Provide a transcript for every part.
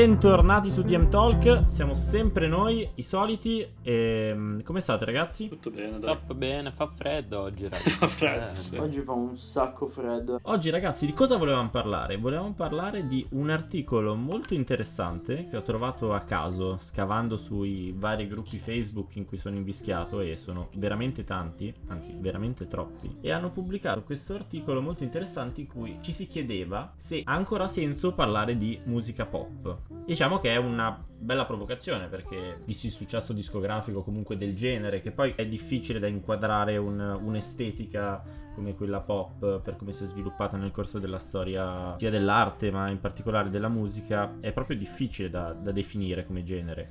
Bentornati su DM Talk, siamo sempre noi, i soliti. E... Come state ragazzi? Tutto bene, dai. Troppo bene, fa freddo oggi, ragazzi. Fa freddo, Eh, sì. Oggi fa un sacco freddo. Oggi ragazzi di cosa volevamo parlare? Volevamo parlare di un articolo molto interessante che ho trovato a caso scavando sui vari gruppi Facebook in cui sono invischiato e sono veramente tanti, anzi veramente troppi, e hanno pubblicato questo articolo molto interessante in cui ci si chiedeva se ha ancora senso parlare di musica pop. Diciamo che è una bella provocazione perché visto il successo discografico comunque del genere che poi è difficile da inquadrare un- un'estetica come quella pop per come si è sviluppata nel corso della storia sia dell'arte ma in particolare della musica è proprio difficile da, da definire come genere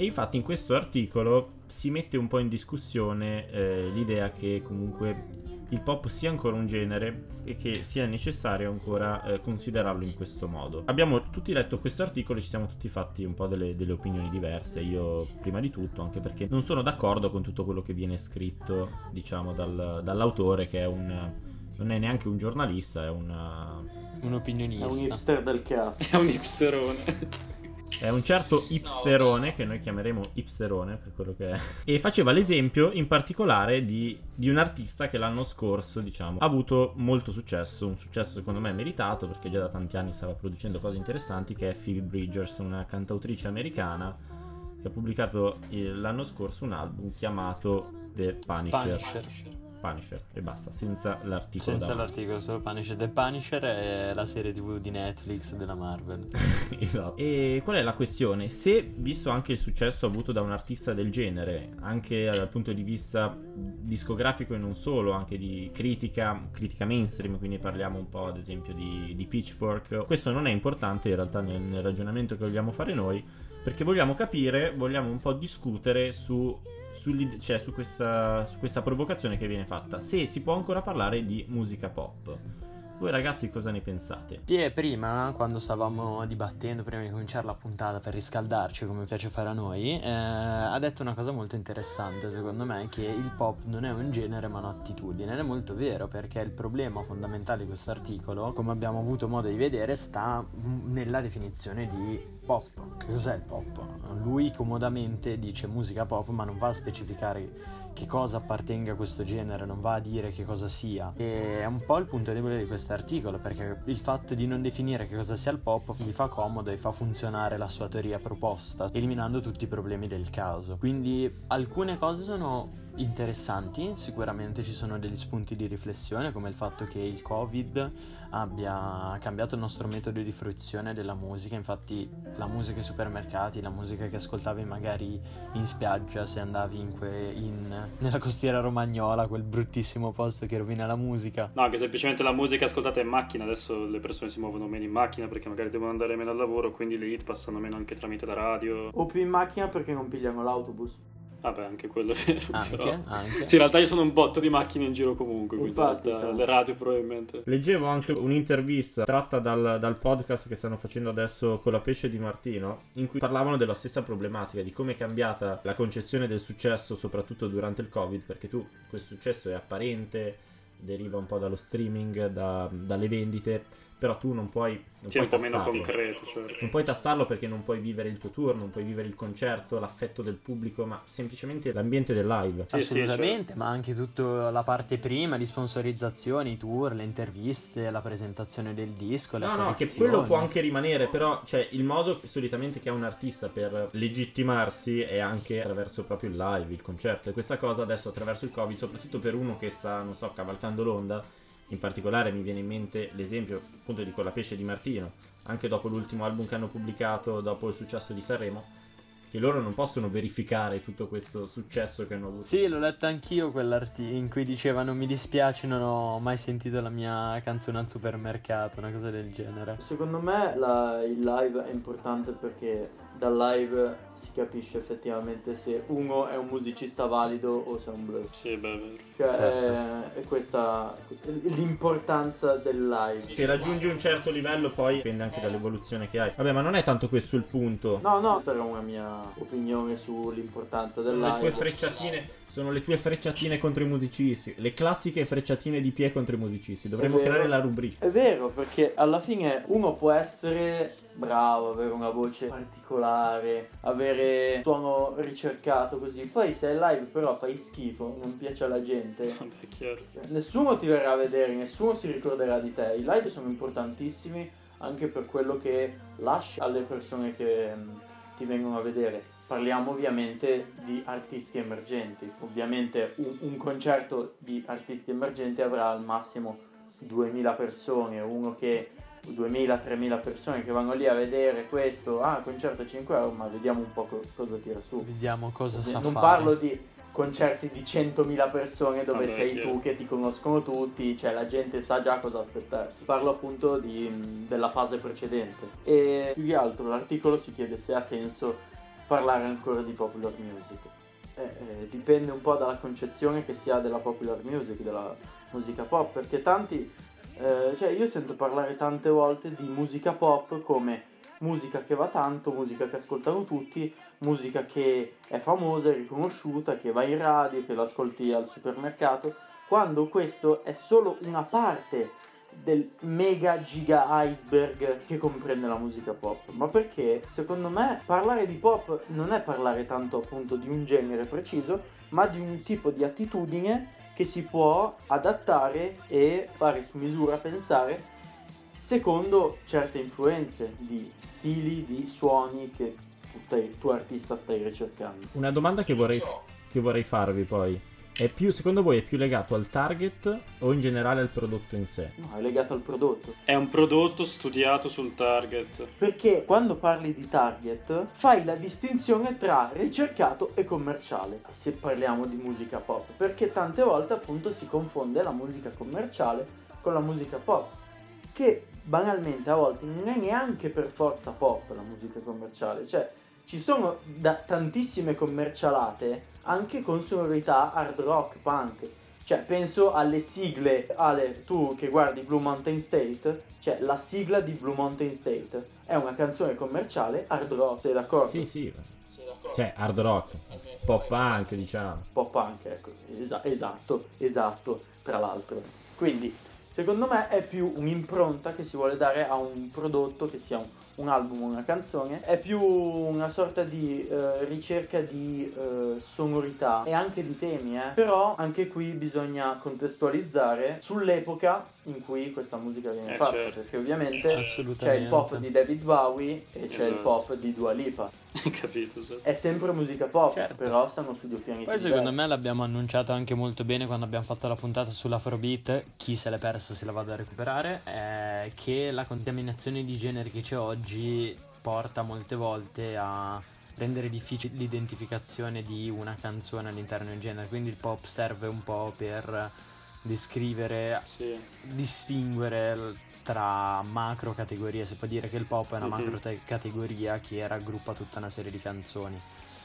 e infatti in questo articolo si mette un po' in discussione eh, l'idea che comunque il pop sia ancora un genere e che sia necessario ancora eh, considerarlo in questo modo. Abbiamo tutti letto questo articolo e ci siamo tutti fatti un po' delle, delle opinioni diverse, io prima di tutto, anche perché non sono d'accordo con tutto quello che viene scritto, diciamo, dal- dall'autore che è un... non è neanche un giornalista, è un... Un È un opinionista. hipster del cazzo. È un hipsterone. È un certo hipsterone, che noi chiameremo hipsterone per quello che è. E faceva l'esempio in particolare di, di un artista che l'anno scorso, diciamo, ha avuto molto successo. Un successo secondo me meritato, perché già da tanti anni stava producendo cose interessanti, che è Phoebe Bridgers, una cantautrice americana che ha pubblicato eh, l'anno scorso un album chiamato The Punisher. Punisher. Punisher, e basta, senza l'articolo Senza l'articolo, solo Punisher. The Punisher è la serie tv di Netflix della Marvel. esatto. E qual è la questione? Se, visto anche il successo avuto da un artista del genere, anche dal punto di vista discografico e non solo, anche di critica, critica mainstream, quindi parliamo un po' ad esempio di, di Pitchfork, questo non è importante in realtà nel, nel ragionamento che vogliamo fare noi, perché vogliamo capire, vogliamo un po' discutere su, sull'ide- cioè, su, questa, su questa provocazione che viene fatta, se si può ancora parlare di musica pop. Voi ragazzi cosa ne pensate? Sì, prima, quando stavamo dibattendo, prima di cominciare la puntata per riscaldarci, come piace fare a noi, eh, ha detto una cosa molto interessante, secondo me, che il pop non è un genere ma un'attitudine. Ed è molto vero, perché il problema fondamentale di questo articolo, come abbiamo avuto modo di vedere, sta nella definizione di pop. Che cos'è il pop? Lui comodamente dice musica pop, ma non va a specificare che cosa appartenga a questo genere, non va a dire che cosa sia. E è un po' il punto debole di questo articolo, perché il fatto di non definire che cosa sia il pop gli fa comodo e fa funzionare la sua teoria proposta, eliminando tutti i problemi del caso. Quindi alcune cose sono interessanti, sicuramente ci sono degli spunti di riflessione, come il fatto che il Covid abbia cambiato il nostro metodo di fruizione della musica, infatti la musica ai supermercati, la musica che ascoltavi magari in spiaggia se andavi in que- in- nella costiera romagnola, quel bruttissimo posto che rovina la musica. No, che semplicemente la musica ascoltata in macchina, adesso le persone si muovono meno in macchina perché magari devono andare meno al lavoro, quindi le hit passano meno anche tramite la radio. O più in macchina perché non pigliano l'autobus. Vabbè, anche quello è vero. Anche, però. anche. Sì, in realtà ci sono un botto di macchine in giro comunque, quindi in Infatti, realtà cioè. le radio probabilmente. Leggevo anche un'intervista tratta dal, dal podcast che stanno facendo adesso con la pesce di Martino, in cui parlavano della stessa problematica, di come è cambiata la concezione del successo, soprattutto durante il Covid, perché tu questo successo è apparente, deriva un po' dallo streaming, da- dalle vendite, però tu non puoi, non Sì, puoi un po' meno tassarlo. concreto, certo. Non puoi tassarlo perché non puoi vivere il tuo tour, non puoi vivere il concerto, l'affetto del pubblico, ma semplicemente l'ambiente del live. Sì, sì, Assolutamente, ma anche tutta la parte prima di sponsorizzazioni, i tour, le interviste, la presentazione del disco, le No, no, che quello può anche rimanere, però cioè, il modo solitamente che ha un artista per legittimarsi è anche attraverso proprio il live, il concerto. E questa cosa adesso attraverso il Covid, soprattutto per uno che sta, non so, cavalcando l'onda, in particolare mi viene in mente l'esempio appunto di quella pesce di Martino, anche dopo l'ultimo album che hanno pubblicato, dopo il successo di Sanremo, che loro non possono verificare tutto questo successo che hanno avuto. Sì, l'ho letto anch'io quell'articolo in cui diceva non mi dispiace, non ho mai sentito la mia canzone al supermercato, una cosa del genere. Secondo me la- il live è importante perché dal live si capisce effettivamente se uno è un musicista valido o se è un blues. Sì, beh. Cioè, Certo. è, è questa l'importanza del live. Se raggiungi un certo livello poi dipende anche dall'evoluzione che hai. Vabbè, ma non è tanto questo il punto. No, no, questa era una mia opinione sull'importanza del Sono le tue live. frecciatine, sono le tue frecciatine contro i musicisti, le classiche frecciatine di Pie contro i musicisti. Dovremmo creare la rubrica. È vero, perché alla fine uno può essere bravo, avere una voce particolare, avere suono ricercato così. Poi se è live però fai schifo, non piace alla gente. Vabbè, chiaro. Cioè, nessuno ti verrà a vedere, nessuno si ricorderà di te. I live sono importantissimi anche per quello che lasci alle persone che mm, ti vengono a vedere. Parliamo ovviamente di artisti emergenti. Ovviamente un, un concerto di artisti emergenti avrà al massimo 2000 persone, uno che 2000-3000 persone che vanno lì a vedere questo, ah, concerto 5 euro, ma vediamo un po' co- cosa tira su. Vediamo cosa sa non fare. parlo di concerti di 100.000 persone dove Vabbè, sei chiaro. tu che ti conoscono tutti, cioè la gente sa già cosa aspettarsi. Parlo appunto di- della fase precedente. E più che altro l'articolo si chiede se ha senso parlare ancora di popular music. Eh, eh, dipende un po' dalla concezione che si ha della popular music, della musica pop, perché tanti, eh, cioè io sento parlare tante volte di musica pop come musica che va tanto, musica che ascoltano tutti, musica che è famosa, è riconosciuta, che va in radio, che l'ascolti al supermercato, quando questo è solo una parte del mega giga iceberg che comprende la musica pop. Ma perché secondo me parlare di pop non è parlare tanto appunto di un genere preciso, ma di un tipo di attitudine che si può adattare e fare su misura, pensare secondo certe influenze di stili, di suoni che tu, stai- tu artista stai ricercando. Una domanda che vorrei, che vorrei farvi poi. È più, secondo voi è più legato al target o in generale al prodotto in sé? No, è legato al prodotto. È un prodotto studiato sul target. Perché quando parli di target fai la distinzione tra ricercato e commerciale, se parliamo di musica pop, perché tante volte appunto si confonde la musica commerciale con la musica pop, che banalmente a volte non è neanche per forza pop la musica commerciale, cioè ci sono da tantissime commercialate anche con sonorità hard rock, punk. Cioè, penso alle sigle, Ale, tu che guardi Blue Mountain State, cioè la sigla di Blue Mountain State è una canzone commerciale hard rock, sei d'accordo? Sì, sì. Cioè, hard rock, pop punk, diciamo. Pop punk, ecco, esa- esatto, esatto, tra l'altro. Quindi, secondo me è più un'impronta che si vuole dare a un prodotto, che sia un, un album o una canzone, è più una sorta di eh, ricerca di eh, sonorità e anche di temi, eh. Però anche qui bisogna contestualizzare sull'epoca in cui questa musica viene Eh, fatta, certo. perché ovviamente c'è il pop di David Bowie e c'è il Esatto. pop di Dua Lipa. Capito? sì. È sempre musica pop, Certo. però stanno su due piani Poi diversi. secondo me l'abbiamo annunciato anche molto bene quando abbiamo fatto la puntata sull'Afrobeat, chi se l'è persa se la vada a recuperare, è che la contaminazione di generi che c'è oggi porta molte volte a rendere difficile l'identificazione di una canzone all'interno di un genere, quindi il pop serve un po' per descrivere, Sì. distinguere tra macro categorie, si può dire che il pop è una Mhm. macro te- categoria che raggruppa tutta una serie di canzoni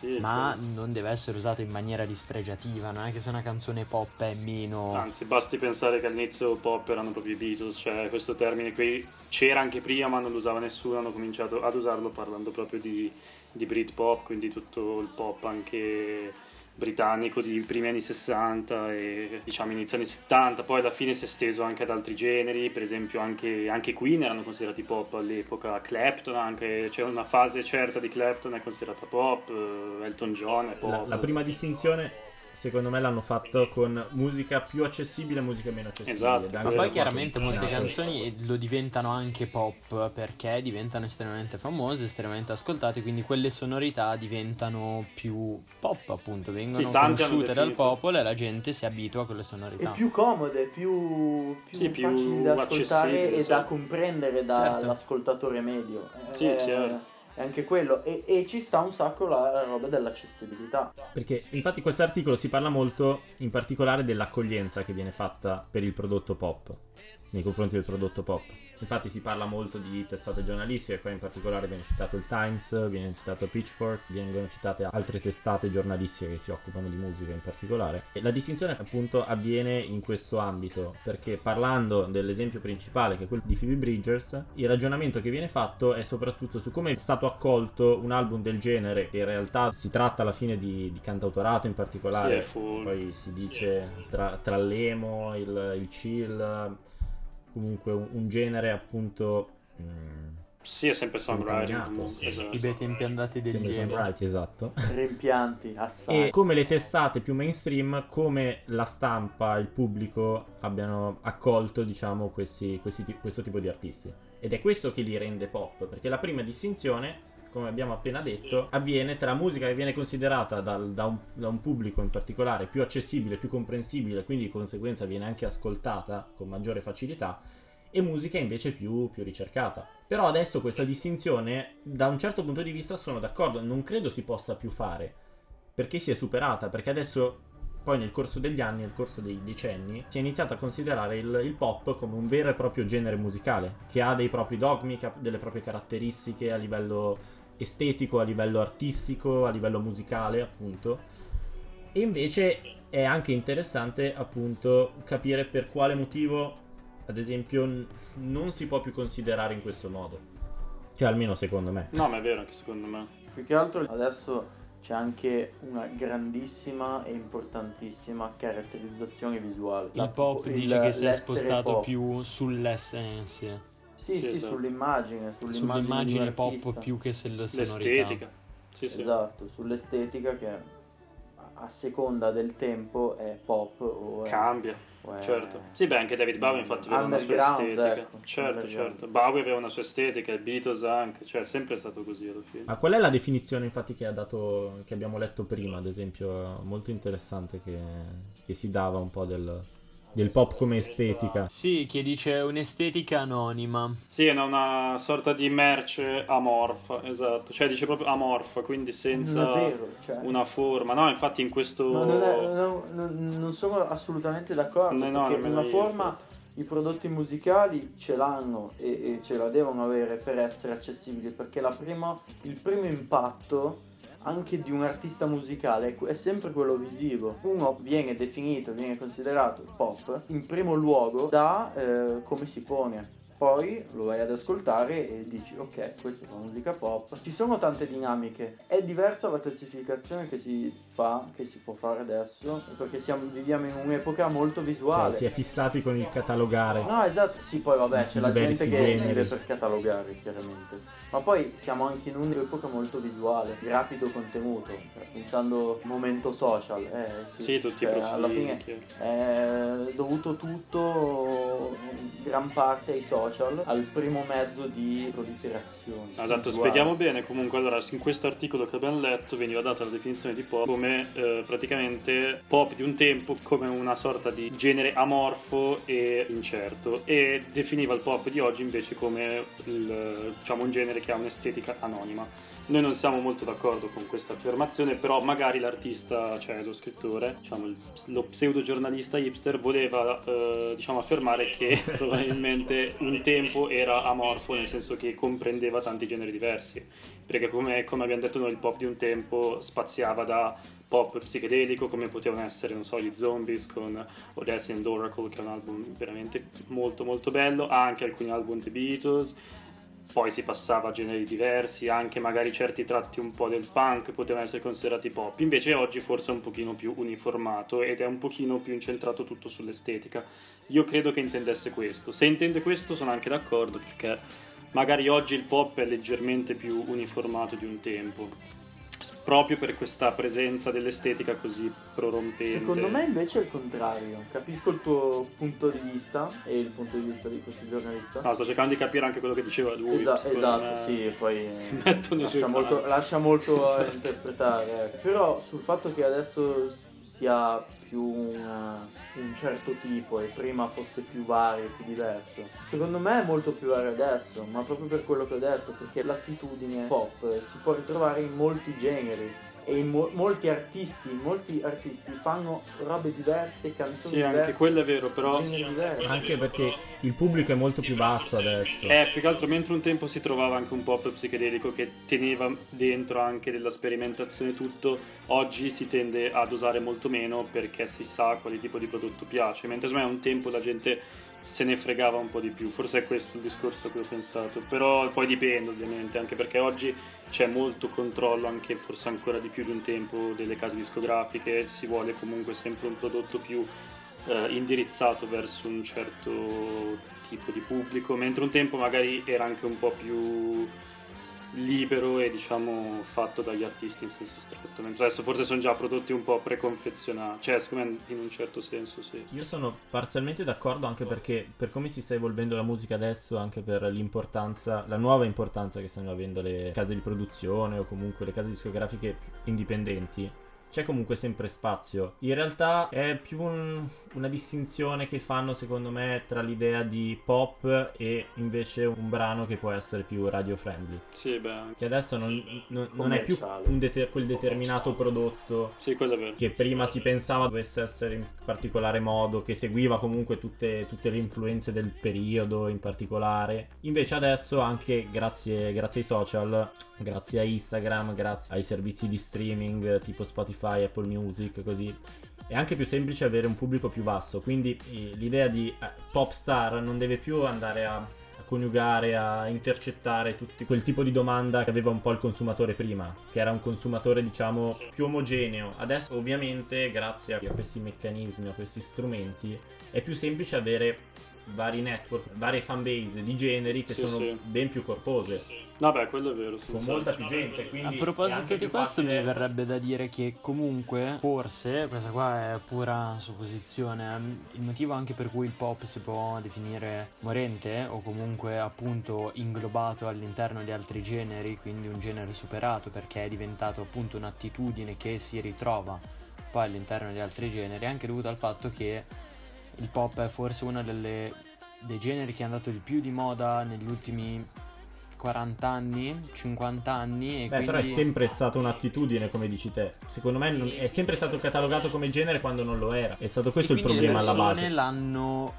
Sì, ma sì. non deve essere usato in maniera dispregiativa, non è che se una canzone pop è meno... Anzi, basti pensare che all'inizio pop erano proprio i Beatles, cioè questo termine qui c'era anche prima ma non lo usava nessuno, hanno cominciato ad usarlo parlando proprio di, di Britpop, quindi tutto il pop anche britannico di primi anni 60 e diciamo inizio anni 70, poi alla fine si è esteso anche ad altri generi, per esempio anche, anche Queen erano considerati pop all'epoca, Clapton anche, c'è una fase certa di Clapton è considerata pop, eh, Elton John è pop. La, la prima distinzione, secondo me, l'hanno fatto con musica più accessibile e musica meno accessibile. Esatto. Ma poi chiaramente molte canzoni lo diventano anche pop perché diventano estremamente famose, estremamente ascoltate, quindi quelle sonorità diventano più pop appunto, vengono Sì, conosciute dal popolo e la gente si abitua a quelle e sonorità. più comode, più, più Sì, più facili da ascoltare e sì. da comprendere Certo. dall'ascoltatore medio. Sì, è, chiaro. È anche quello. E, e ci sta un sacco la, la roba dell'accessibilità. Perché infatti questo articolo si parla molto in particolare dell'accoglienza che viene fatta per il prodotto pop, nei confronti del prodotto pop. Infatti si parla molto di testate giornalistiche, qua in particolare viene citato il Times, viene citato Pitchfork, vengono citate altre testate giornalistiche che si occupano di musica in particolare. E la distinzione appunto avviene in questo ambito, perché parlando dell'esempio principale che è quello di Phoebe Bridgers, il ragionamento che viene fatto è soprattutto su come è stato accolto un album del genere, che in realtà si tratta alla fine di, di cantautorato in particolare, Sì, poi si dice tra, tra l'emo, il, il chill, comunque un, un genere appunto mm, Sì, è sempre songwriting sì. esatto. I bei tempi andati lieve. Right, esatto. Rimpianti assai. E come le testate più mainstream, come la stampa, il pubblico abbiano accolto, diciamo, questi- questi ti- questo tipo di artisti. Ed è questo che li rende pop, perché la prima distinzione, come abbiamo appena detto, avviene tra musica che viene considerata dal- da, un, da un pubblico in particolare più accessibile, più comprensibile, quindi di conseguenza viene anche ascoltata con maggiore facilità, e musica invece più, più ricercata. Però adesso questa distinzione, da un certo punto di vista, sono d'accordo, non credo si possa più fare perché si è superata, perché adesso poi nel corso degli anni, nel corso dei decenni, si è iniziato a considerare il, il pop come un vero e proprio genere musicale, che ha dei propri dogmi, che ha delle proprie caratteristiche a livello estetico, a livello artistico, a livello musicale, appunto. E invece è anche interessante, appunto, capire per quale motivo, ad esempio, n- non si può più considerare in questo modo. Cioè, almeno secondo me. No, ma è vero anche secondo me. Più che altro adesso c'è anche una grandissima e importantissima caratterizzazione visuale. Il pop dice che si è spostato pop. più sull'essenza, Sì, Sì, esatto. sull'immagine, sull'immagine, sull'immagine pop più che sulla sonorità. L'estetica. Sì, sì. Esatto, sull'estetica che a- seconda del tempo è pop o è, Cambia, o è- certo. Sì, beh, anche David Bowie infatti aveva una sua estetica. ecco, certo, certo. Bowie aveva una sua estetica, i Beatles anche, cioè è sempre stato così alla fine. Ma qual è la definizione infatti che ha dato, che abbiamo letto prima, ad esempio, molto interessante che, che si dava un po' del, del pop come estetica? Sì, che dice un'estetica anonima. Sì, è una, sorta di merce amorfa, esatto. Cioè dice proprio amorfa, quindi senza vero, cioè. una forma. No, infatti in questo... No, non, è- no, no, non sono assolutamente d'accordo No, perché una io, forma infatti. i prodotti musicali ce l'hanno e, e ce la devono avere per essere accessibili perché la prima- il primo impatto anche di un artista musicale è, sempre quello visivo. Uno viene definito viene considerato pop in primo luogo da eh, come si pone. Poi lo vai ad ascoltare e dici ok questa è la musica pop. Ci sono tante dinamiche. È diversa la classificazione che si fa che si può fare adesso perché siamo, viviamo in un'epoca molto visuale Cioè, si è fissati con il catalogare. No, esatto, sì, poi vabbè, c'è la gente che generi. vive per catalogare, chiaramente. Ma poi siamo anche in un'epoca molto visuale, di rapido contenuto, cioè, pensando momento social, eh sì, Sì, tutti i cioè, profili. alla fine è dovuto tutto, in gran parte ai social, al primo mezzo di proliferazione. Esatto, visuale. spieghiamo bene. Comunque, allora, in questo articolo che abbiamo letto veniva data la definizione di pop come eh, praticamente pop di un tempo come una sorta di genere amorfo e incerto e definiva il pop di oggi invece come il, diciamo, un genere che ha un'estetica anonima. Noi non siamo molto d'accordo con questa affermazione, però magari l'artista, cioè lo scrittore, diciamo lo pseudo giornalista hipster voleva eh, diciamo affermare che probabilmente un tempo era amorfo, nel senso che comprendeva tanti generi diversi. Perché come, come abbiamo detto noi, il pop di un tempo spaziava da pop psichedelico come potevano essere, so, gli Zombies con Odyssey and Oracle, che è un album veramente molto molto bello, anche alcuni album dei Beatles, poi si passava a generi diversi, anche magari certi tratti un po' del punk potevano essere considerati pop. Invece oggi forse è un pochino più uniformato ed è un pochino più incentrato tutto sull'estetica. Io credo che intendesse questo. Se intende questo sono anche d'accordo perché magari oggi il pop è leggermente più uniformato di un tempo. Proprio per questa presenza dell'estetica così prorompente. Secondo me invece è il contrario. Capisco il tuo punto di vista e il punto di vista di questo giornalista. No, sto cercando di capire anche quello che diceva lui. Esa- esatto, me- sì, e poi lascia molto, lascia molto a Esatto. interpretare. ecco. Però sul fatto che adesso si ha più una- un certo tipo e prima fosse più vario, più diverso. Secondo me è molto più vario adesso, ma proprio per quello che ho detto, perché l'attitudine pop si può ritrovare in molti generi. E mo- molti artisti, molti artisti fanno robe diverse, canzoni Sì, diverse, anche quello è vero, però. Anche perché il pubblico è molto più basso adesso. Eh, più che altro mentre un tempo si trovava anche un pop psichedelico che teneva dentro anche della sperimentazione tutto, oggi si tende ad usare molto meno perché si sa quale tipo di prodotto piace, mentre secondo me un tempo la gente se ne fregava un po' di più, forse è questo il discorso a cui ho pensato, però poi dipende ovviamente, anche perché oggi c'è molto controllo, anche forse ancora di più di un tempo, delle case discografiche, si vuole comunque sempre un prodotto più eh, indirizzato verso un certo tipo di pubblico, mentre un tempo magari era anche un po' più libero e diciamo fatto dagli artisti in senso stretto, mentre adesso forse sono già prodotti un po' preconfezionati, cioè secondo me in un certo senso sì. Io sono parzialmente d'accordo anche perché per come si sta evolvendo la musica adesso, anche per l'importanza, la nuova importanza che stanno avendo le case di produzione o comunque le case discografiche indipendenti, c'è comunque sempre spazio. In realtà è più un, una distinzione che fanno secondo me tra l'idea di pop e invece un brano che può essere più radio friendly. Sì, beh. Che adesso non, non, non è più deter- quel determinato prodotto sì, che prima si pensava dovesse essere in particolare modo, che seguiva comunque tutte, tutte le influenze del periodo in particolare. Invece adesso anche grazie, grazie ai social grazie a Instagram, grazie ai servizi di streaming tipo Spotify, Apple Music, così. È anche più semplice avere un pubblico più basso, quindi eh, l'idea di eh, pop star non deve più andare a coniugare, a intercettare tutti quel tipo di domanda che aveva un po' il consumatore prima, che era un consumatore diciamo più omogeneo. Adesso ovviamente grazie a questi meccanismi, a questi strumenti, è più semplice avere vari network, varie fanbase di generi che sì, sono sì. ben più corpose. Vabbè, quello è vero. Con molta più gente. Quindi a proposito di questo, facile... mi verrebbe da dire che comunque, forse, questa qua è pura supposizione, il motivo anche per cui il pop si può definire morente o comunque appunto inglobato all'interno di altri generi, quindi un genere superato perché è diventato appunto un'attitudine che si ritrova poi all'interno di altri generi, è anche dovuto al fatto che il pop è forse uno delle, dei generi che è andato di più di moda negli ultimi 40 anni, 50 anni. E Beh, quindi... però è sempre stata un'attitudine, come dici te. Secondo me è sempre stato catalogato come genere quando non lo era. È stato questo il problema alla base. Le l'hanno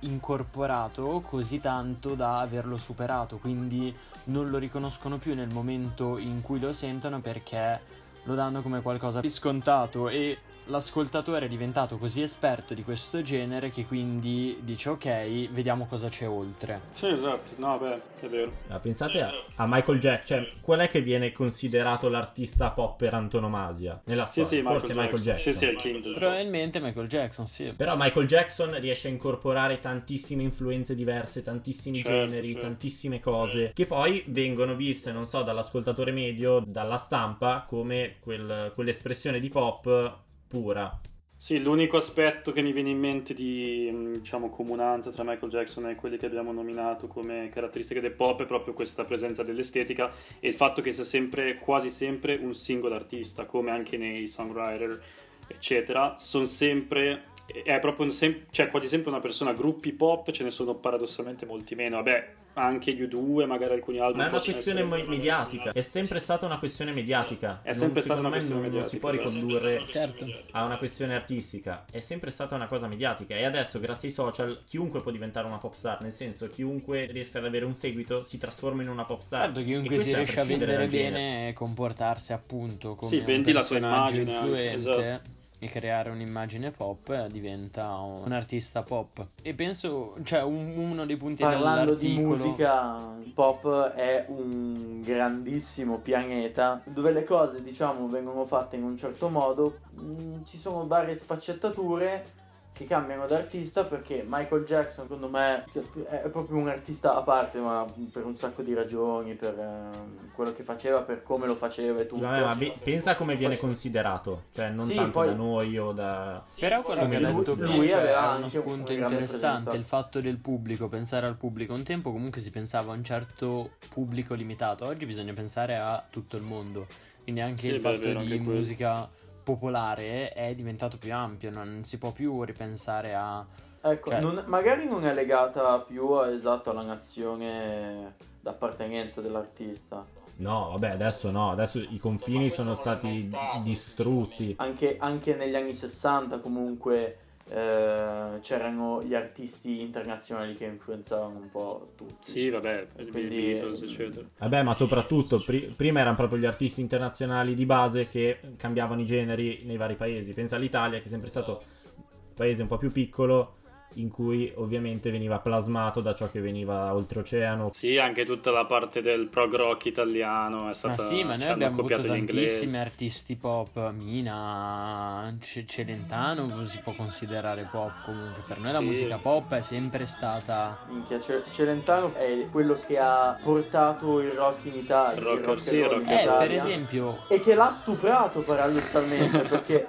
incorporato così tanto da averlo superato, quindi non lo riconoscono più nel momento in cui lo sentono perché lo danno come qualcosa di scontato e l'ascoltatore è diventato così esperto di questo genere che quindi dice ok, vediamo cosa c'è oltre. Sì, esatto, no, beh, è vero. Ah, pensate a, a, Michael Jackson, cioè, qual è che viene considerato l'artista pop per antonomasia? Nella storia, sì, sì, forse Michael Jackson. Jackson. Sì, sì, è il king. Probabilmente Michael Jackson, sì. Però Michael Jackson riesce a incorporare tantissime influenze diverse, tantissimi certo, generi, certo. tantissime cose, che poi vengono viste, non so, dall'ascoltatore medio, dalla stampa, come quel, quell'espressione di pop pura. Sì, l'unico aspetto che mi viene in mente di mm, diciamo, comunanza tra Michael Jackson e quelli che abbiamo nominato come caratteristiche del pop è proprio questa presenza dell'estetica e il fatto che sia sempre, quasi sempre, un singolo artista, come anche nei songwriter, eccetera, sono sempre è proprio sem- cioè, quasi sempre una persona gruppi pop ce ne sono paradossalmente molti meno vabbè anche gli U2 magari alcuni album ma è una questione essere... mediatica. è sempre stata una questione mediatica. È sempre non, stata una questione non, mediatica non si può esatto. ricondurre certo. a una questione artistica. È sempre stata una cosa mediatica. E adesso grazie ai social chiunque può diventare una pop star. Nel senso chiunque riesca ad avere un seguito si trasforma in una pop star. Certo chiunque si riesce a vendere bene e comportarsi appunto come sì, vendi la tua immagine influente esatto e creare un'immagine pop diventa un artista pop. E penso, cioè, un, uno dei punti Parlando di musica, il pop è un grandissimo pianeta dove le cose, diciamo, vengono fatte in un certo modo, mm, ci sono varie sfaccettature che cambiano d'artista perché Michael Jackson secondo me è proprio un artista a parte ma per un sacco di ragioni per eh, quello che faceva per come lo faceva e tutto. Vabbè, ma be- pensa come viene considerato cioè non sì, tanto poi... da noi o da però quello che ha detto lui, lui aveva uno spunto interessante il fatto del pubblico pensare al pubblico. Un tempo comunque si pensava a un certo pubblico limitato oggi bisogna pensare a tutto il mondo. Quindi anche sì, il fatto di musica quello popolare è diventato più ampio, non si può più ripensare a... Ecco, cioè... non, magari non è legata più esatto alla nazione d'appartenenza dell'artista. No, vabbè, adesso no, adesso i confini sono stati distrutti. Anche, anche negli anni 60 comunque eh, c'erano gli artisti internazionali che influenzavano un po' tutti. Sì, vabbè, Quindi, Beatles, eccetera. Vabbè, ma soprattutto pri- prima erano proprio gli artisti internazionali di base che cambiavano i generi nei vari paesi. Pensa all'Italia, che è sempre stato un paese un po' più piccolo in cui ovviamente veniva plasmato da ciò che veniva oltreoceano. Sì, anche tutta la parte del prog rock italiano è stata Ma sì, ma noi abbiamo avuto tantissimi artisti pop, Mina, C- Celentano si può considerare pop comunque, per noi la Sì. musica pop è sempre stata... Minchia, Ce- Celentano è quello che ha portato il rock in Italia. Il rock- il rock sì, roll rock in Eh, per esempio, E che l'ha stuprato paradossalmente perché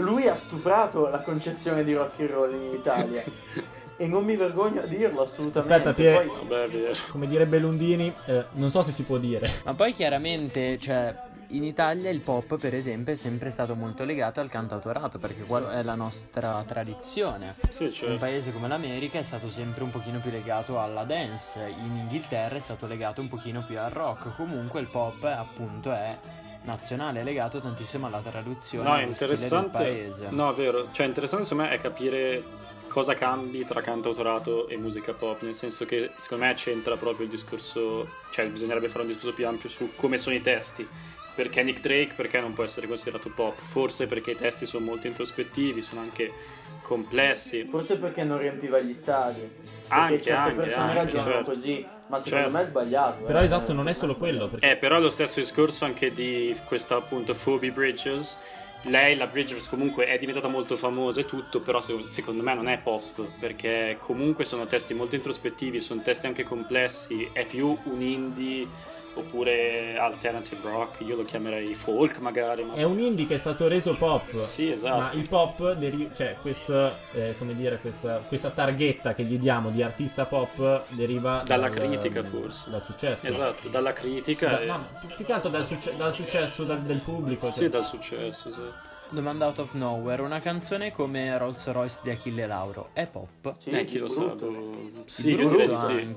lui ha stuprato la concezione di rock and roll in Italia. E non mi vergogno a dirlo assolutamente. Aspetta, Pier- Poi- Vabbè. Come direbbe Lundini, eh, non so se si può dire. ma poi chiaramente, cioè... In Italia il pop, per esempio, è sempre stato molto legato al cantautorato, perché quella è la nostra tradizione. Sì, Un cioè, paese come l'America è stato sempre un pochino più legato alla dance, in Inghilterra è stato legato un pochino più al rock, comunque il pop appunto è nazionale, è legato tantissimo alla traduzione no, è allo stile del interessante. paese. No, è vero. Cioè, interessante secondo me è capire cosa cambi tra cantautorato e musica pop, nel senso che secondo me c'entra proprio il discorso, cioè bisognerebbe fare un discorso più ampio su come sono i testi. Perché Nick Drake, perché non può essere considerato pop? Forse perché i testi sono molto introspettivi, sono anche complessi. Forse perché non riempiva gli stadi. Perché Anche, certe anche, persone anche, ragionano certo. così, ma secondo Certo. me è sbagliato. Però eh. esatto, non è solo quello. Perché Eh, però è lo stesso discorso anche di questa appunto Phoebe Bridges. Lei, la Bridges, comunque è diventata molto famosa e tutto, però se- secondo me non è pop, perché comunque sono testi molto introspettivi, sono testi anche complessi, è più un indie oppure alternative rock, io lo chiamerei folk magari. Ma... è un indie che è stato reso pop. Sì, Ma esatto. il pop, deri- cioè questa, eh, come dire, questa, questa targhetta che gli diamo di artista pop deriva Dalla dal- critica, forse. Dal successo. Esatto, dalla critica Da- e... no, più- che altro dal, succe- dal successo dal- del pubblico. cioè. Sì, dal successo, esatto. Domanda out of nowhere, una canzone come Rolls Royce di Achille Lauro è pop? Sì, eh, chi lo sa? boh, Sì, Brutto di sì.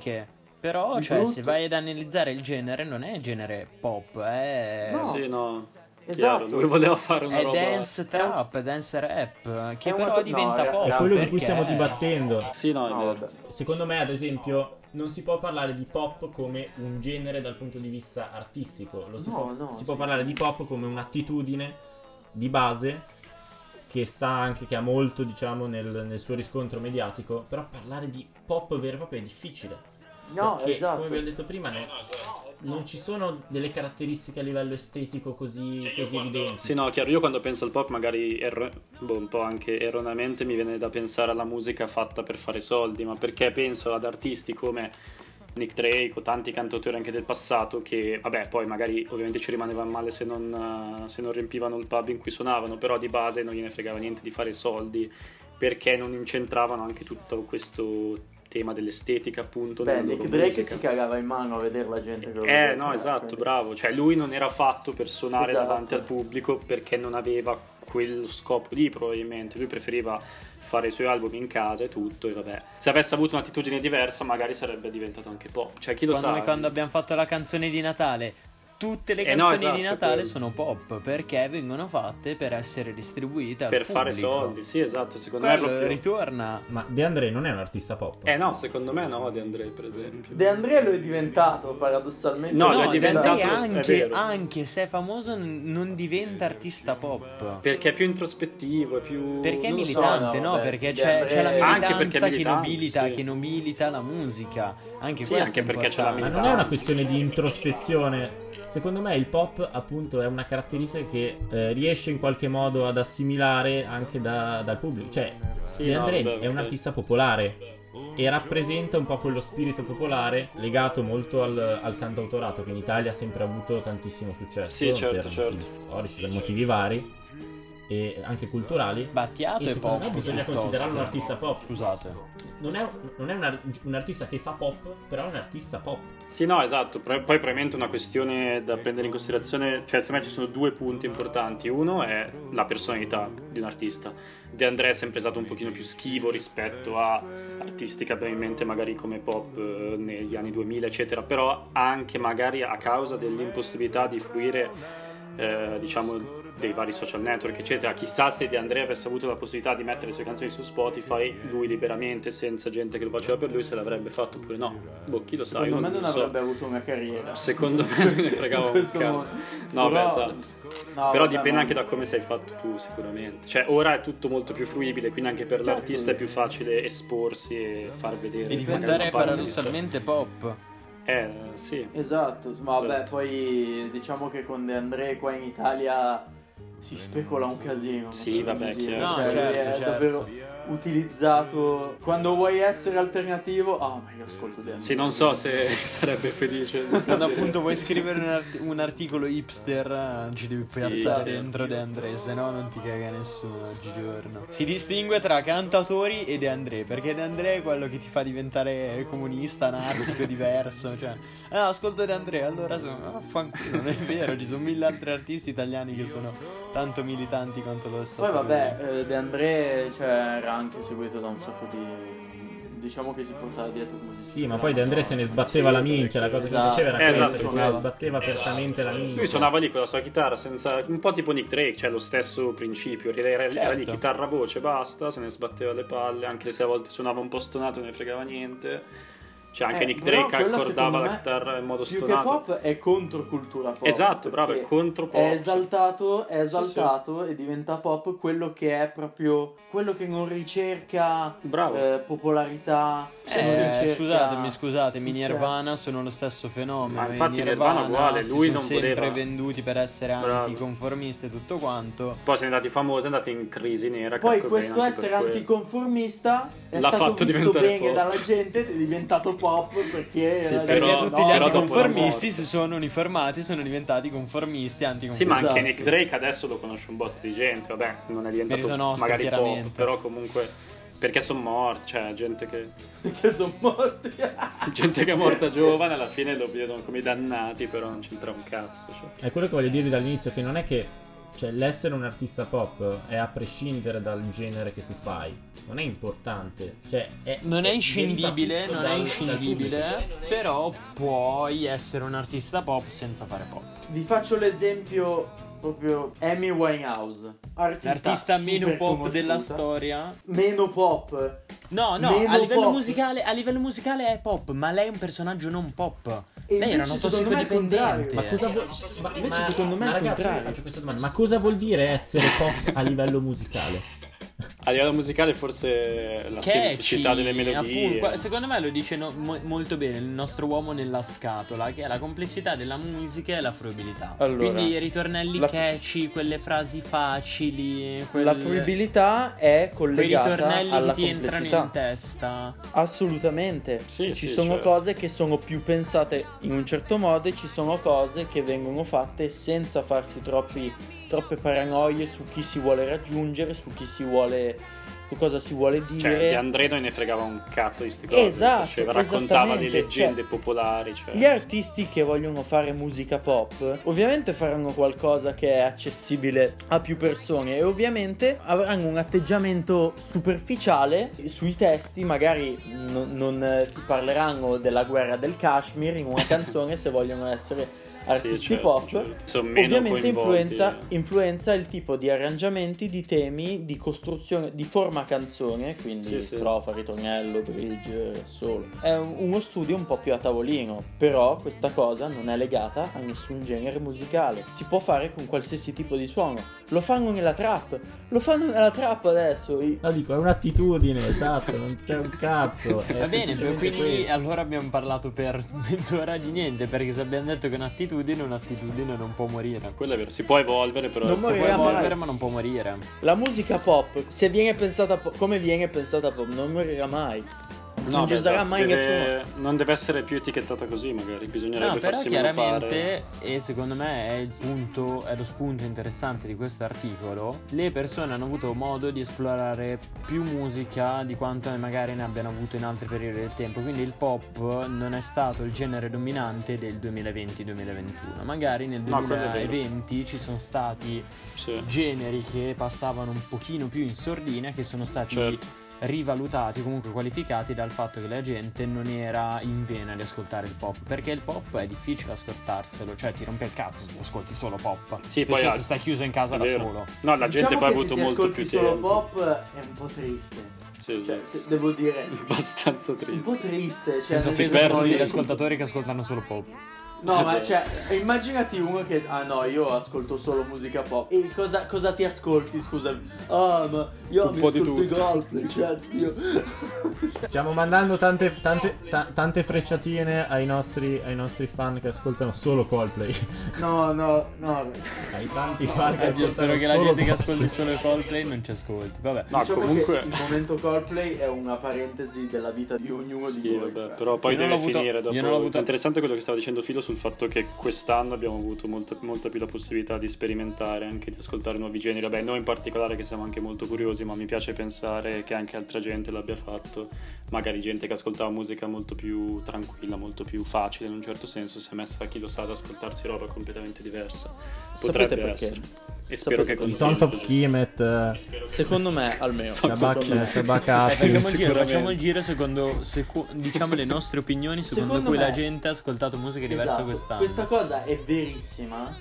Però, Di cioè, brutto. se vai ad analizzare il genere, non è genere pop, è... No. Sì, no. Esatto. Chiaro, voleva fare una È roba... dance trap, dance rap, che È una però co- diventa no, pop. È quello di cui perché- stiamo dibattendo. Sì, no, è No. Secondo me, ad esempio, non si può parlare di pop come un genere dal punto di vista artistico. Lo si, No, può, no, si può sì. parlare di pop come un'attitudine di base che sta anche, che ha molto, diciamo, nel, nel suo riscontro mediatico. Però parlare di pop vero e proprio è difficile. No, perché, esatto. come vi ho detto prima, no- non ci sono delle caratteristiche a livello estetico così, così evidenti. Sì, no, chiaro, io quando penso al pop magari erro- boh, un po' anche erroneamente mi viene da pensare alla musica fatta per fare soldi, ma perché penso ad artisti come Nick Drake o tanti cantautori anche del passato che, vabbè, poi magari ovviamente ci rimanevano male se non, se non riempivano il pub in cui suonavano, però di base non gliene fregava niente di fare soldi perché non incentravano anche tutto questo tema dell'estetica appunto Beh, Nick Drake musica. si cagava in mano a vedere la gente che lo Eh no, esatto, quindi- bravo. Cioè, lui non era fatto per suonare Esatto. davanti al pubblico perché non aveva quello scopo lì, probabilmente. Lui preferiva fare i suoi album in casa e tutto. E vabbè, se avesse avuto un'attitudine diversa, magari sarebbe diventato anche pop. Cioè, chi lo Quando, sa? quando abbiamo fatto la canzone di Natale, tutte le Eh no, canzoni di esatto, Natale quello. sono pop perché vengono fatte per essere distribuite al per fare pubblico. soldi, sì, esatto. Secondo Quello me proprio. ritorna. Ma De André non è un artista pop. Eh no, secondo me no, di Andrei, per esempio. De André lo è diventato paradossalmente. No, No, De André anche, anche se è famoso non diventa artista pop. Perché è più introspettivo, è più. Perché è lo so. militante, no, no? beh, perché De c'è, André- c'è la militanza che, militante, nobilita, sì. che nobilita la musica. Anche Sì, questo anche è perché c'è la importante. Ma non è una questione di introspezione. Secondo me il pop, appunto, è una caratteristica che eh, riesce in qualche modo ad assimilare anche da- dal pubblico. Cioè, Sì, De no, André vabbè, è un artista popolare e rappresenta un po' quello spirito popolare legato molto al, al cantautorato che in Italia ha sempre avuto tantissimo successo Sì, certo, certo. storici, per motivi vari e anche culturali. Battiato E e pop. me bisogna considerarlo un artista pop. Scusate. Non è, non è un, ar- un artista che fa pop, però è un artista pop. Sì, no, esatto. Pro- Poi probabilmente una questione da prendere in considerazione, cioè secondo me ci sono due punti importanti. Uno è la personalità di un artista. De André è sempre stato un pochino più schivo rispetto a artisti che abbiamo in mente magari come pop eh, negli anni 2000, eccetera, però anche magari a causa dell'impossibilità di fruire, eh, diciamo, dei vari social network, eccetera. Chissà se De Andrea avesse avuto la possibilità di mettere le sue canzoni su Spotify, lui liberamente, senza gente che lo faceva per lui, se l'avrebbe fatto oppure no. Boh, chi lo sa. Secondo me non so. avrebbe avuto una carriera. Secondo me non ne fregava un cazzo. No, Però- beh, esatto. No, Però vabbè, dipende ma- anche da come sei fatto tu, sicuramente. Cioè, ora è tutto molto più fruibile, quindi anche per Certo. l'artista è più facile esporsi e far vedere. E magari diventare paradossalmente pop. Eh, sì. Esatto, ma vabbè, Esatto. poi diciamo che con De André qua in Italia si specola un casino. Sì, vabbè, chiaro. No, cioè, lui certo, è certo. davvero utilizzato. Quando vuoi essere alternativo, ah, ma io ascolto De André. Sì, non so se sarebbe felice. Quando appunto vuoi scrivere un, art- un articolo hipster, eh, ci devi piazzare certo. dentro De André, se no non ti caga nessuno oggigiorno. Si distingue tra cantatori e De André, perché De André è quello che ti fa diventare comunista, anarchico, diverso. Cioè, ah, ascolto De André, allora sono. Affanculo, non è vero, ci sono mille altri artisti italiani che sono tanto militanti quanto lo è stato. Poi lui. vabbè, eh, De André cioè, era anche seguito da un sacco di... Diciamo che si portava dietro musicisti. Sì, ma poi De André se ne sbatteva Sì, la minchia, la cosa che esatto. faceva era Eh, questa, esatto, che se ne suonava. sbatteva apertamente la minchia. Lui suonava lì con la sua chitarra, senza... un po' tipo Nick Drake, cioè lo stesso principio. Era, era lì Certo. chitarra voce, basta, se ne sbatteva le palle, anche se a volte suonava un po' stonato non ne fregava niente. Cioè anche Eh, Nick Drake accordava la chitarra in modo Più che stonato. pop è controcultura pop. Esatto, bravo, è contro pop. È sì. esaltato, è Sì, esaltato e diventa pop quello che è proprio quello che non ricerca Bravo. eh, popolarità. Eh, scusatemi, scusatemi, i. Nirvana sono lo stesso fenomeno. Ma I infatti Nirvana uguale, si lui sono non sempre voleva- venduti per essere Bravo. anticonformisti e tutto quanto. Poi è andati famosi, è andato in crisi nera. Poi questo essere anticonformista è L'ha stato fatto visto diventare bene pop. dalla gente ed è diventato pop perché, Sì, era- Perché Però- tutti no, gli anticonformisti si sono uniformati, sono diventati conformisti, Sì, anticonformisti. ma anche. Nick Drake adesso lo conosce un botto di gente. Vabbè, non è diventato Merito nostro, magari pop, chiaramente. però comunque perché sono morti, cioè gente che, che sono morti. gente che è morta giovane alla fine lo vedono come i dannati, però non c'entra un cazzo. Cioè. È quello che voglio dirvi dall'inizio, che non è che cioè, l'essere un artista pop è a prescindere dal genere che tu fai. Non è importante. Cioè, è, Non è inscindibile, non dal- è inscindibile, però puoi essere un artista pop senza fare pop. Vi faccio l'esempio proprio Amy Winehouse. Artista, L'artista meno pop della storia. Meno pop. No, no, Meno a livello, pop. musicale, a livello musicale è pop, ma lei è un personaggio non pop. E lei era una tossicodipendente. Ma cosa vuol ma, invece secondo me è il contrario. faccio questa domanda. Ma cosa vuol dire essere pop a livello musicale? A livello musicale forse la semplicità Catchy, delle melodie. appunto, qua- secondo me lo dice no- mo- molto bene il nostro uomo nella scatola, che è la complessità della musica e la fruibilità. Allora, Quindi i ritornelli la- catchy, quelle frasi facili, quel- La fruibilità è quei collegata ritornelli alla che ti entrano complessità. in testa. Assolutamente. Sì, ci sì, sono certo. cose che sono più pensate in un certo modo e ci sono cose che vengono fatte senza farsi troppi, troppe paranoie su chi si vuole raggiungere, su chi si vuole su cosa si vuole Cioè, dire. De André non ne fregava un cazzo di ste cose. Esatto, faceva, raccontava le esattamente, leggende cioè, popolari. Cioè. Gli artisti che vogliono fare musica pop ovviamente faranno qualcosa che è accessibile a più persone e ovviamente avranno un atteggiamento superficiale sui testi, magari non, non, ti parleranno della guerra del Kashmir in una canzone se vogliono essere artisti Sì, certo, pop. certo. Ovviamente influenza, influenza il tipo di arrangiamenti, di temi, di costruzione, di forma canzone, quindi Sì, sì. strofa, ritornello, bridge, solo. È un- uno studio un po' più a tavolino, però questa cosa non è legata a nessun genere musicale. Si può fare con qualsiasi tipo di suono. Lo fanno nella trap, lo fanno nella trap adesso. I- No, dico, è un'attitudine, esatto, non c'è un cazzo. è Va bene, quindi questo. allora abbiamo parlato per mezz'ora di niente, perché se abbiamo detto che è un'attitudine, un'attitudine non può morire. Quello è vero, si può evolvere, però. Non Si può morirà mai. evolvere ma non può morire. La musica pop, se viene pensata po- come viene pensata pop, non morirà mai. No, non beh, ci sarà esatto, mai deve- nessuno. Non deve essere più etichettata così, magari. Bisognerebbe No, però farsi chiaramente, e secondo me è, il punto, è lo spunto interessante di questo articolo, le persone hanno avuto modo di esplorare più musica di quanto magari ne abbiano avuto in altri periodi del tempo. Quindi il pop non è stato il genere dominante del 2020-2021. Magari nel No, quello è vero. 2020 ci sono stati Sì. generi che passavano un pochino più in sordina, che sono stati Certo. Rivalutati, comunque qualificati dal fatto che la gente non era in vena di ascoltare il pop, perché il pop è difficile ascoltarselo, cioè ti rompe il cazzo se ascolti solo pop. Sì, Specie poi se ha- stai chiuso in casa da solo. No, la gente Diciamo poi ha avuto se molto ascolti più solo tempo. pop è un po' triste. Sì, Cioè, sì. se- devo dire, abbastanza un po' triste. triste. Cioè, Senza offesa per tutti gli ascoltatori che ascoltano solo pop. No, ma cioè, immaginati uno che. Ah no, io ascolto solo musica pop. E cosa, cosa ti ascolti? Scusami. Ah, ma io Un mi po' di ascolto i. Coldplay, cioè, zio. Stiamo mandando tante, tante, ta- tante frecciatine ai nostri, ai nostri fan che ascoltano solo Coldplay. No, no, no. ai tanti fan che Eh, ascoltano spero che la gente che Coldplay. ascolti solo Coldplay non ci ascolti. Vabbè. No, diciamo comunque... che il momento Coldplay è una parentesi della vita di ognuno Sì, di voi. vabbè, però poi Io deve l'ho avuto- finire dopo. io non l'ho avuto- È interessante quello che stava dicendo Filo sul fatto che quest'anno abbiamo avuto molta, molta più la possibilità di sperimentare, anche di ascoltare nuovi generi. Vabbè, noi in particolare che siamo anche molto curiosi, ma mi piace pensare che anche altra gente l'abbia fatto. Magari gente che ascoltava musica molto più tranquilla, molto più facile in un certo senso, si è messa, chi lo sa, ad ascoltarsi roba completamente diversa. Sapete Potrebbe perché? essere. E spero che I continui Sons of. Kemet, eh, Secondo me, almeno. Sons Shabak, secondo me. Shabak Eh, Hafiz. facciamo, il giro, facciamo il giro secondo secu- diciamo le nostre opinioni secondo, Secondo cui me- la gente ha ascoltato musiche diverse Esatto, quest'anno. Questa cosa è verissima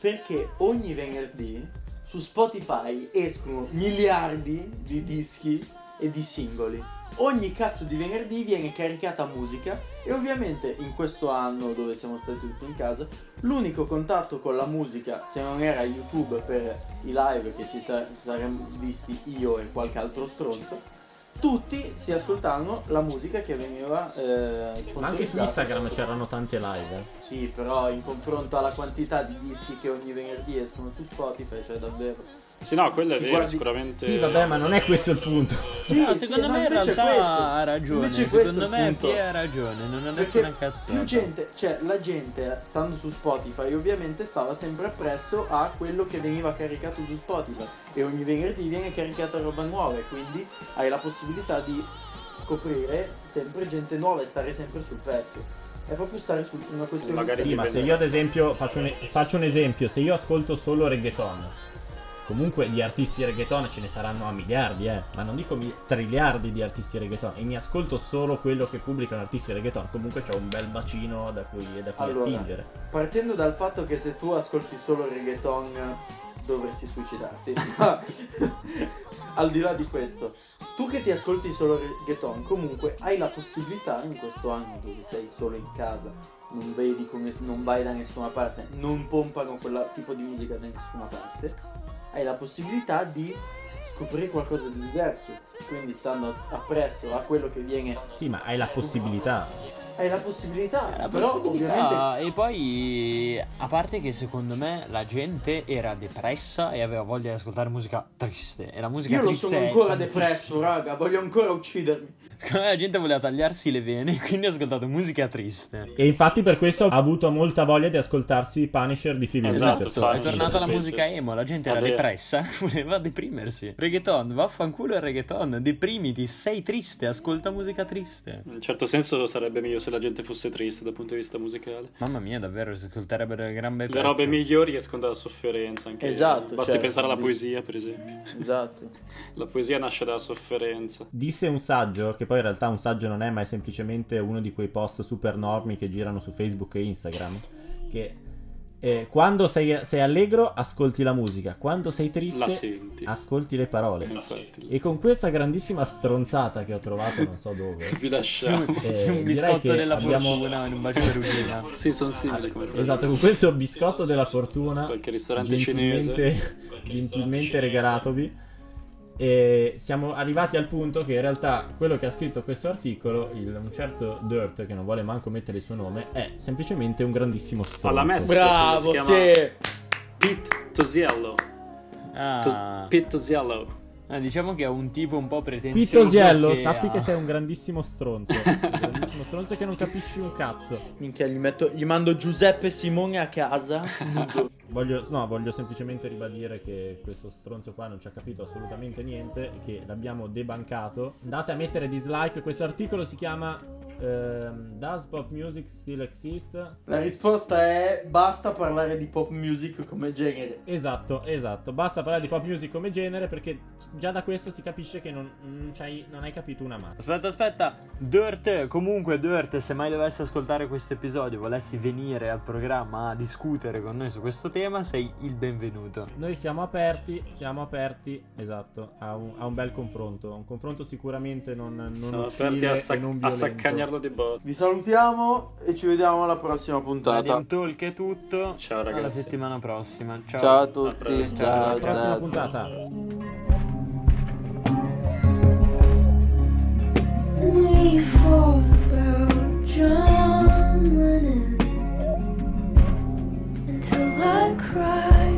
perché ogni venerdì su Spotify escono miliardi di dischi e di singoli. Ogni cazzo di venerdì viene caricata musica e ovviamente in questo anno dove siamo stati tutti in casa l'unico contatto con la musica se non era YouTube per i live che si sa- saremmo visti io e qualche altro stronzo tutti si ascoltavano la musica che veniva eh, Ma anche su. Instagram c'erano tante live. eh. Sì, però in confronto alla quantità di dischi che ogni venerdì escono su Spotify, cioè davvero. Sì, no, quello è vero, guardi- sicuramente. Sì, vabbè, ma non è questo il punto. Sì, No, sì, secondo no, me in realtà questo- ha ragione. invece questo Secondo me punto. Pia ha ragione, non ha detto Perché una cazzata. più gente, cioè la gente stando su Spotify ovviamente stava sempre appresso a quello che veniva caricato su Spotify e ogni venerdì viene caricata roba nuova e quindi hai la possibilità di scoprire sempre gente nuova e stare sempre sul pezzo. È proprio stare su una questione Magari Sì, ma se io ad esempio faccio un, faccio un esempio, se io ascolto solo reggaeton, comunque di artisti reggaeton ce ne saranno a miliardi, eh, ma non dico mi- triliardi di artisti reggaeton, e mi ascolto solo quello che pubblicano artisti reggaeton, comunque c'ho un bel bacino da cui, da cui Allora, attingere. Partendo dal fatto che se tu ascolti solo reggaeton dovresti suicidarti. Al di là di questo, tu che ti ascolti solo reggaeton, comunque hai la possibilità in questo anno dove sei solo in casa, non vedi come non vai da nessuna parte, non pompano quel tipo di musica da nessuna parte, hai la possibilità di scoprire qualcosa di diverso. Quindi stando appresso a quello che viene, Sì, ma hai la possibilità. Hai la possibilità, La però possibilità- ovviamente E poi, a parte che secondo me la gente era depressa e aveva voglia di ascoltare musica triste. E la musica io lo triste sono è ancora tantissimo. depresso, raga, voglio ancora uccidermi. Secondo me la gente voleva tagliarsi le vene, quindi ha ascoltato musica triste. E infatti per questo ha avuto molta voglia di ascoltarsi Punisher di Phil Esatto, fa- è tornata la musica emo, la gente era Vabbè. depressa, voleva deprimersi. Reggaeton, vaffanculo il reggaeton, deprimiti, sei triste, ascolta musica triste. In un certo senso sarebbe meglio se la gente fosse triste dal punto di vista musicale. Mamma mia, davvero, si ascolterebbero gran bei Le robe migliori escono dalla sofferenza. Anche Esatto, Basti cioè, pensare alla di- poesia, per esempio. Esatto. La poesia nasce dalla sofferenza. Disse un saggio, che poi in realtà un saggio non è, ma è semplicemente uno di quei post super normi che girano su Facebook e Instagram. Che eh, quando sei, sei allegro, ascolti la musica, quando sei triste, ascolti le parole. E con questa grandissima stronzata che ho trovato, non so dove. Vi lasciamo. eh, un biscotto della abbiamo- fortuna in un bacio perugina. sì, sono simili come frasi. Esatto, con questo biscotto della fortuna, Qualche ristorante gentilmente, gentilmente regalatovi. E siamo arrivati al punto che in realtà quello che ha scritto questo articolo, il, un certo Dirt, che non vuole manco mettere il suo nome, è semplicemente un grandissimo stronzo. Alla messa. Bravo, Si chiama- sì. Pete Tosiello. Ah, To- Pete Tosiello. Ah, diciamo che è un tipo un po' pretenzioso. Pitosiello, che sappi ha- che sei un grandissimo stronzo. un grandissimo stronzo che non capisci un cazzo. Minchia, gli, metto, gli mando Giuseppe Simone a casa. Voglio, no, voglio semplicemente ribadire che questo stronzo qua non ci ha capito assolutamente niente, che l'abbiamo debancato. Andate a mettere dislike, questo articolo si chiama Ehm, does pop music still exist? La risposta è basta parlare di pop music come genere. Esatto, esatto. Basta parlare di pop music come genere perché già da questo si capisce che non, non, c'hai- non hai capito una mazza. Aspetta, aspetta. Dirt, comunque Dirt, se mai dovessi ascoltare questo episodio, volessi venire al programma a discutere con noi su questo tema, sei il benvenuto. Noi siamo aperti, siamo aperti, esatto, a un, a un bel confronto. Un confronto sicuramente non, non Siamo aperti a, e sac- non a violento. Carlo De Bot. Vi salutiamo e ci vediamo alla prossima puntata. In Talk è tutto. Ciao ragazzi. Alla settimana prossima. Ciao, ciao a tutti. Ciao, ciao, alla prossima puntata. We fall until I cry.